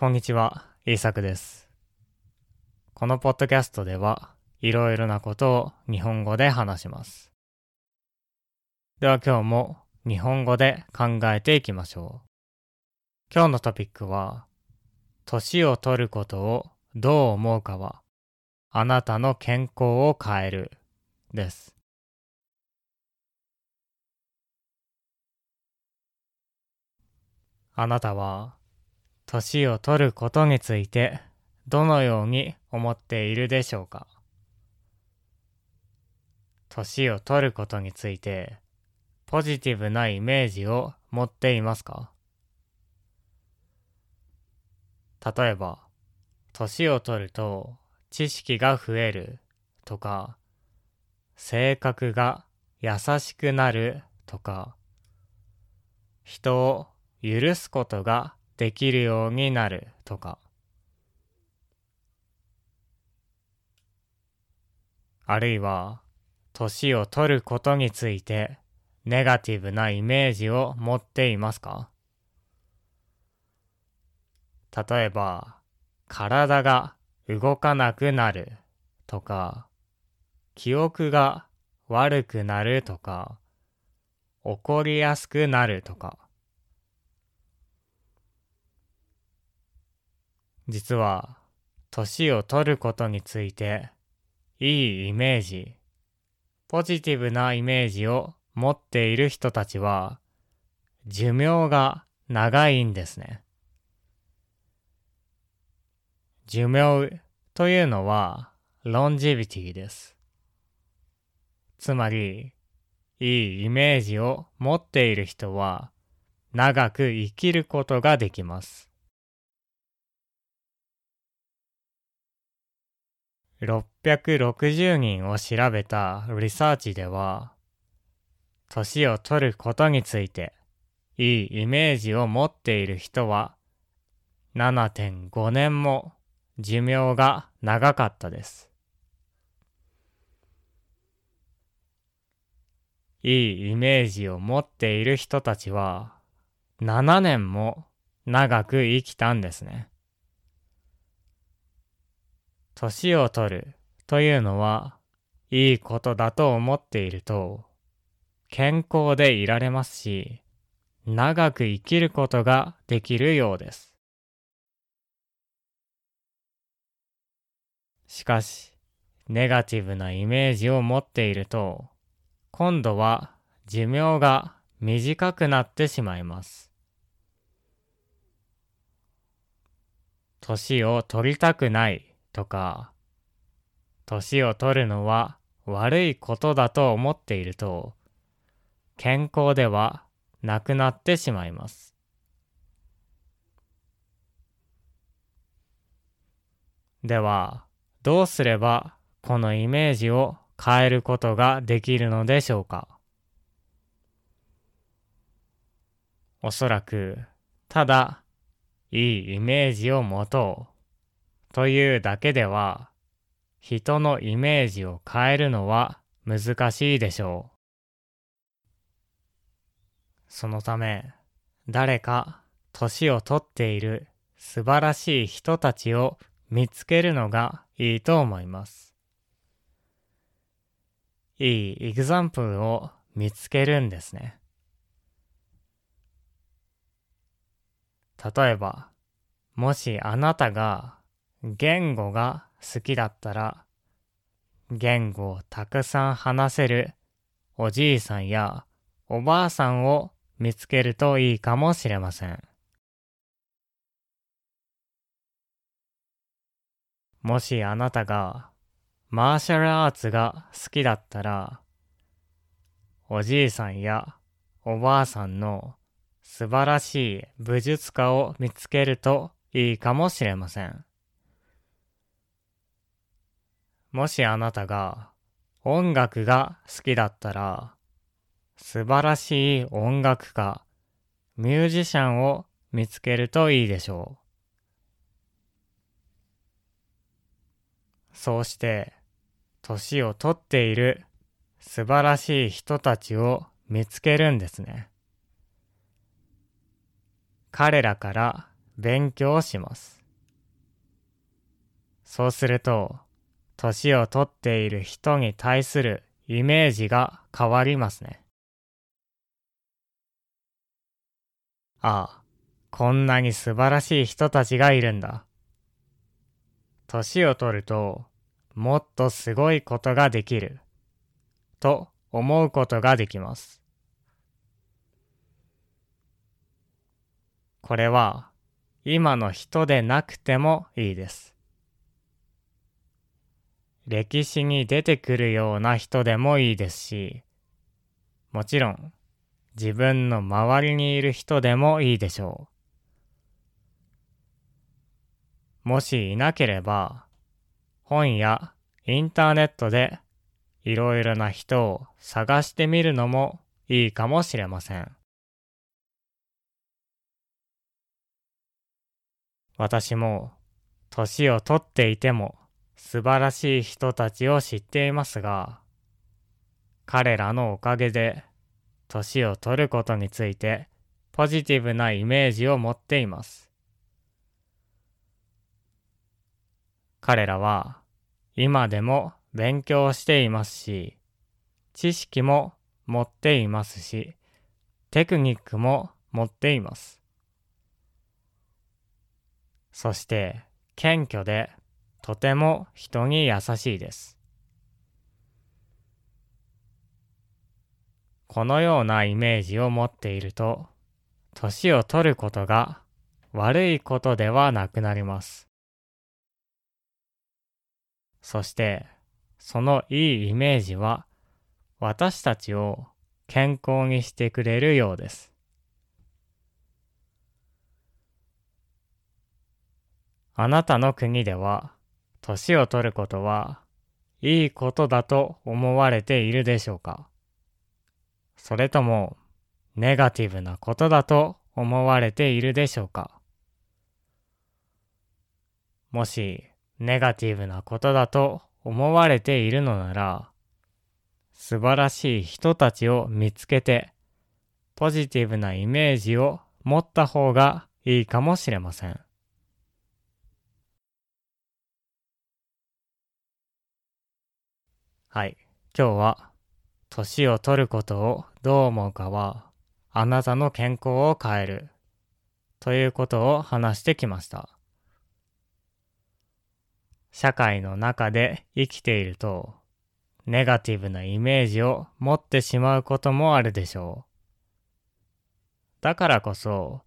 こんにちは、イーサクです。このポッドキャストでは、いろいろなことを日本語で話します。では今日も日本語で考えていきましょう。今日のトピックは、年を取ることをどう思うかは、あなたの健康を変える、です。あなたは、年を取ることについてどのように思っているでしょうか？年を取ることについてポジティブなイメージを持っていますか？例えば、年を取ると知識が増えるとか、性格が優しくなるとか、人を許すことができるようになるとか。あるいは、年を取ることについてネガティブなイメージを持っていますか？例えば、体が動かなくなるとか、記憶が悪くなるとか、怒りやすくなるとか。実は、年を取ることについて、いいイメージ、ポジティブなイメージを持っている人たちは、寿命が長いんですね。寿命というのは、ロンジビティです。つまり、いいイメージを持っている人は、長く生きることができます。660人を調べたリサーチでは、年を取ることについて、いいイメージを持っている人は、7.5年も寿命が長かったです。いいイメージを持っている人たちは、7年も長く生きたんですね。年を取るというのは、いいことだと思っていると、健康でいられますし、長く生きることができるようです。しかし、ネガティブなイメージを持っていると、今度は寿命が短くなってしまいます。年を取りたくないとか、年を取るのは悪いことだと思っていると、健康ではなくなってしまいます。では、どうすればこのイメージを変えることができるのでしょうか？おそらく、ただ、いいイメージを持とうというだけでは、人のイメージを変えるのは難しいでしょう。そのため、誰か年を取っている素晴らしい人たちを見つけるのがいいと思います。いいエグザンプルを見つけるんですね。例えば、もしあなたが言語が好きだったら、言語をたくさん話せるおじいさんやおばあさんを見つけるといいかもしれません。もしあなたがマーシャルアーツが好きだったら、おじいさんやおばあさんの素晴らしい武術家を見つけるといいかもしれません。もしあなたが音楽が好きだったら、素晴らしい音楽家、ミュージシャンを見つけるといいでしょう。そうして、年を取っている素晴らしい人たちを見つけるんですね。彼らから勉強します。そうすると、年をとっている人に対するイメージが変わりますね。ああ、こんなに素晴らしい人たちがいるんだ。年を取ると、もっとすごいことができる。と思うことができます。これは今の人でなくてもいいです。歴史に出てくるような人でもいいですし、もちろん自分の周りにいる人でもいいでしょう。もしいなければ、本やインターネットでいろいろな人を探してみるのもいいかもしれません。私も年をとっていても素晴らしい人たちを知っていますが、彼らのおかげで年を取ることについてポジティブなイメージを持っています。彼らは今でも勉強していますし、知識も持っていますし、テクニックも持っています。そして謙虚でとても人に優しいです。このようなイメージを持っていると、年を取ることが悪いことではなくなります。そして、そのいいイメージは私たちを健康にしてくれるようです。あなたの国では、年を取ることは、いいことだと思われているでしょうか？それとも、ネガティブなことだと思われているでしょうか？もし、ネガティブなことだと思われているのなら、素晴らしい人たちを見つけて、ポジティブなイメージを持った方がいいかもしれません。はい。今日は、年を取ることをどう思うかは、あなたの健康を変える、ということを話してきました。社会の中で生きていると、ネガティブなイメージを持ってしまうこともあるでしょう。だからこそ、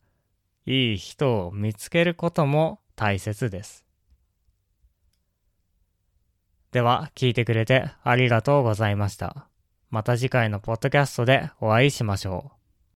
いい人を見つけることも大切です。では、聞いてくれてありがとうございました。また次回のポッドキャストでお会いしましょう。